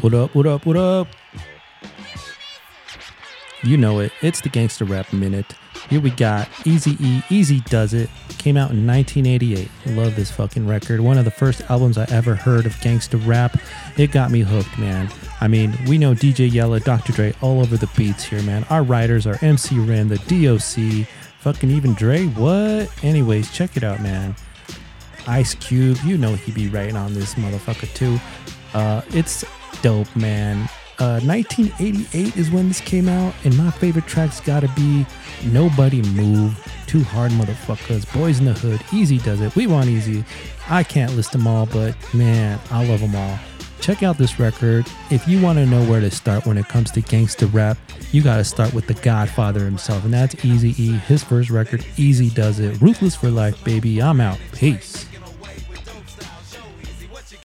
What up, what up, what up? You know it. It's the Gangster Rap Minute. Here we got Easy E, Eazy Duz It. Came out in 1988. Love this fucking record. One of the first albums I ever heard of gangster rap. It got me hooked, man. I mean, we know DJ Yella, Dr. Dre all over the beats here, man. Our writers are MC Ren, the DOC, fucking even Dre. What? Anyways, check it out, man. Ice Cube, you know he be writing on this motherfucker too. Uh, it's dope, man. Uh, 1988 is when this came out, and my favorite tracks gotta be Nobody Move, Too Hard Motherfuckers, Boys in the Hood, Eazy Duz It, We Want Eazy. I can't list them all, but man, I love them all. Check out this record. If you want to know where to start when it comes to gangster rap, you gotta start with the Godfather himself, and that's Easy E. His first record, Eazy Duz It. Ruthless for life, baby. I'm out. Peace.